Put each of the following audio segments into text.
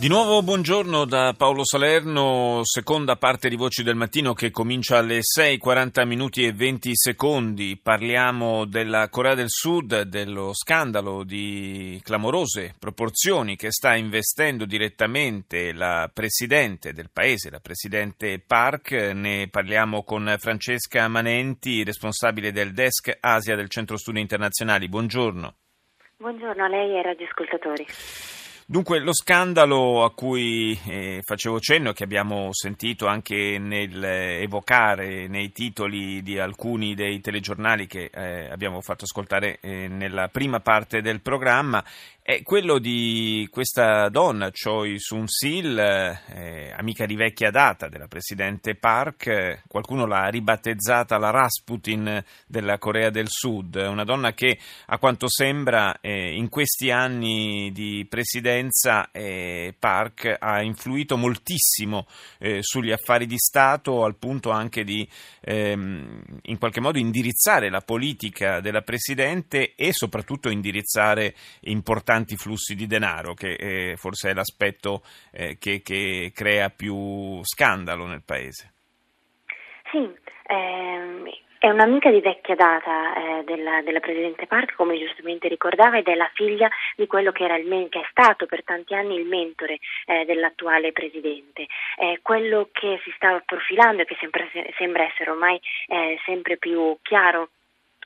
Di nuovo buongiorno da Paolo Salerno, seconda parte di Voci del Mattino che comincia alle 6.40 minuti e 20 secondi. Parliamo della Corea del Sud, dello scandalo di clamorose proporzioni che sta investendo direttamente la Presidente del Paese, la Presidente Park. Ne parliamo con Francesca Manenti, responsabile del Desk Asia del Centro Studi Internazionali. Buongiorno. Buongiorno a lei e ai radioascoltatori. Dunque, lo scandalo a cui eh, facevo cenno, che abbiamo sentito anche nel eh, evocare nei titoli di alcuni dei telegiornali che eh, abbiamo fatto ascoltare eh, nella prima parte del programma, è quello di questa donna, Choi Soon-sil, eh, amica di vecchia data della presidente Park, qualcuno l'ha ribattezzata la Rasputin della Corea del Sud, una donna che a quanto sembra eh, in questi anni di presidenza eh, Park ha influito moltissimo eh, sugli affari di Stato al punto anche di ehm, in qualche modo indirizzare la politica della presidente e soprattutto indirizzare importanti importanti flussi di denaro, che eh, forse è l'aspetto eh, che, che, crea più scandalo nel paese. Sì, ehm, è un'amica di vecchia data eh, della, della, Presidente Park, come giustamente ricordava, ed è la figlia di quello che, men- che è stato per tanti anni il mentore eh, dell'attuale Presidente. quello che si sta profilando e che sempre, sembra essere ormai eh, sempre più chiaro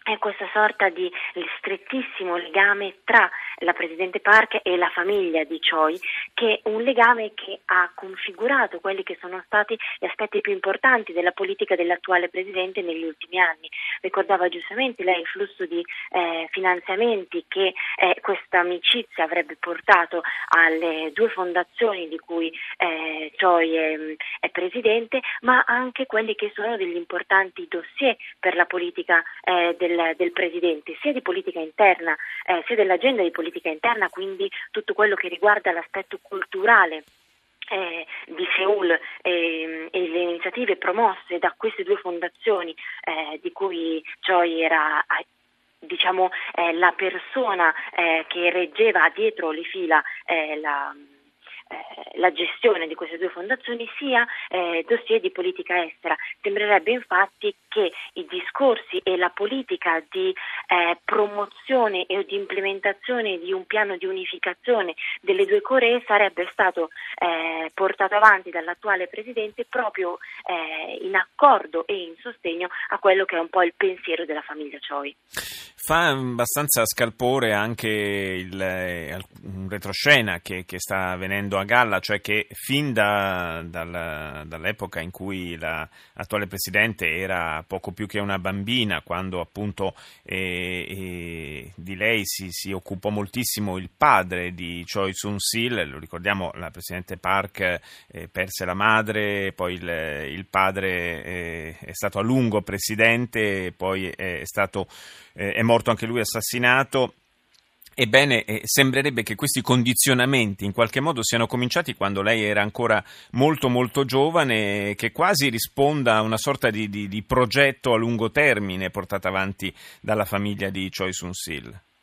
è questa sorta di strettissimo legame tra la Presidente Park e la famiglia di Choi, che è un legame che ha configurato quelli che sono stati gli aspetti più importanti della politica dell'attuale Presidente negli ultimi anni. Ricordava giustamente lei il flusso di eh, finanziamenti che eh, questa amicizia avrebbe portato alle due fondazioni di cui eh, Choi è, è, Presidente, ma anche quelli che sono degli importanti dossier per la politica eh, del, del, Presidente, sia di politica interna, eh, sia dell'agenda di politica interna, quindi tutto quello che riguarda l'aspetto culturale eh, di Seoul eh, e le iniziative promosse da queste due fondazioni eh, di cui Choi era diciamo, eh, la persona eh, che reggeva dietro le fila eh, la eh, la gestione di queste due fondazioni sia eh, dossier di politica estera. Sembrerebbe infatti che i discorsi e la politica di eh, promozione e di implementazione di un piano di unificazione delle due Coree sarebbe stato eh, portato avanti dall'attuale Presidente proprio eh, in accordo e in sostegno a quello che è un po' il pensiero della famiglia Choi. Fa abbastanza scalpore anche il, un retroscena che, che, sta avvenendo a galla, cioè che fin da, dal, dall'epoca in cui l'attuale Presidente era poco più che una bambina, quando appunto eh, eh, di lei si, si, occupò moltissimo il padre di Choi Soon-sil, lo ricordiamo, la Presidente Park eh, perse la madre, poi il, il padre eh, è stato a lungo Presidente, poi è stato eh, è morto anche lui assassinato. Ebbene, eh, sembrerebbe che questi condizionamenti in qualche modo siano cominciati quando lei era ancora molto molto giovane che quasi risponda a una sorta di, di, di progetto a lungo termine portato avanti dalla famiglia di Choi Soon-sil.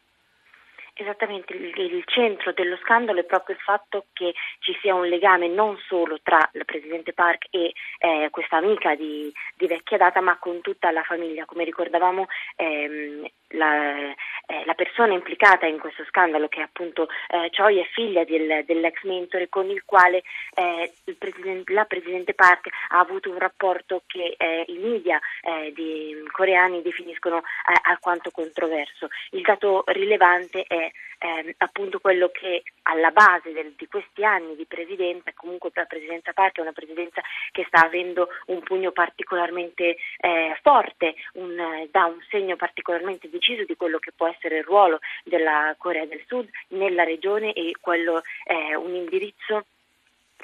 Esattamente, il, il, centro dello scandalo è proprio il fatto che ci sia un legame non solo tra la Presidente Park e eh, questa amica di, di, vecchia data, ma con tutta la famiglia. Come ricordavamo, ehm, la, eh, la, persona implicata in questo scandalo, che è appunto eh, Choi, è figlia del, dell'ex mentore con il quale eh, il presidente, la Presidente Park ha avuto un rapporto che eh, i media eh, di, coreani definiscono eh, alquanto controverso. Il dato rilevante è ehm, appunto quello che alla base del, di questi anni di presidenza, comunque la presidenza Park è una presidenza che sta avendo un pugno particolarmente eh, forte, un, eh, dà un segno particolarmente deciso di quello che può essere il ruolo della Corea del Sud nella regione e quello, eh, un indirizzo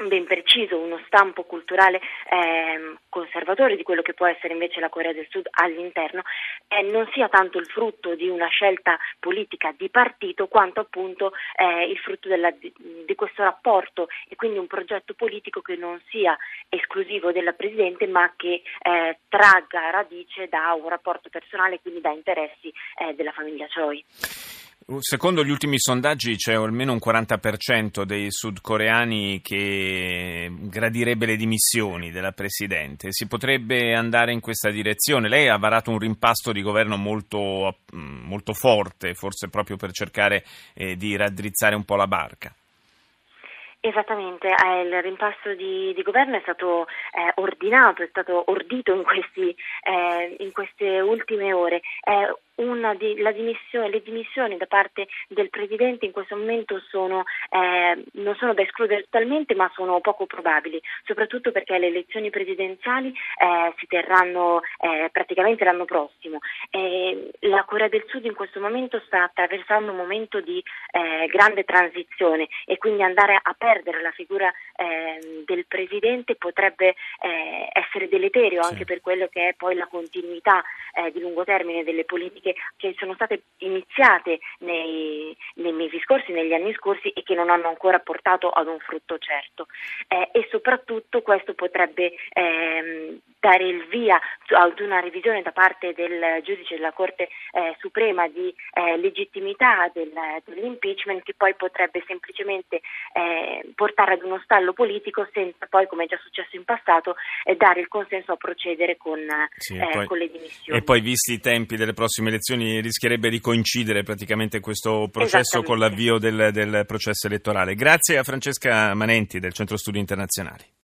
ben preciso, uno stampo culturale eh, conservatore di quello che può essere invece la Corea del Sud all'interno, eh, non sia tanto il frutto di una scelta politica di partito quanto appunto eh, il frutto della, di, questo rapporto e quindi un progetto politico che non sia esclusivo della Presidente ma che eh, tragga radice da un rapporto personale, quindi da interessi eh, della famiglia Choi. Secondo gli ultimi sondaggi c'è almeno un 40% dei sudcoreani che gradirebbe le dimissioni della Presidente. Si potrebbe andare in questa direzione? Lei ha varato un rimpasto di governo molto, molto forte, forse proprio per cercare eh, di raddrizzare un po' la barca. Esattamente, eh, il rimpasto di, di, governo è stato eh, ordinato, è stato ordito in, questi, eh, in queste ultime ore di, dimissione, le dimissioni da parte del Presidente in questo momento sono, eh, non sono da escludere totalmente ma sono poco probabili, soprattutto perché le elezioni presidenziali eh, si terranno eh, praticamente l'anno prossimo. la Corea del Sud in questo momento sta attraversando un momento di eh, grande transizione e quindi andare a perdere la figura ehm, del Presidente potrebbe eh, essere deleterio anche per quello che è poi la continuità eh, di lungo termine delle politiche politiche che sono state iniziate nei, nei, mesi scorsi, negli anni scorsi e che non hanno ancora portato ad un frutto certo. Eh, e soprattutto questo potrebbe ehm, dare il via ad una revisione da parte del giudice della Corte eh, Suprema di eh, legittimità del, dell'impeachment che poi potrebbe semplicemente eh, portare ad uno stallo politico senza poi, come è già successo in passato, eh, dare il consenso a procedere con, sì, poi, con le dimissioni. E poi visti i tempi delle prossime elezioni rischierebbe di coincidere praticamente questo processo con l'avvio del, del processo elettorale. Grazie a Francesca Manenti del Centro Studi Internazionali.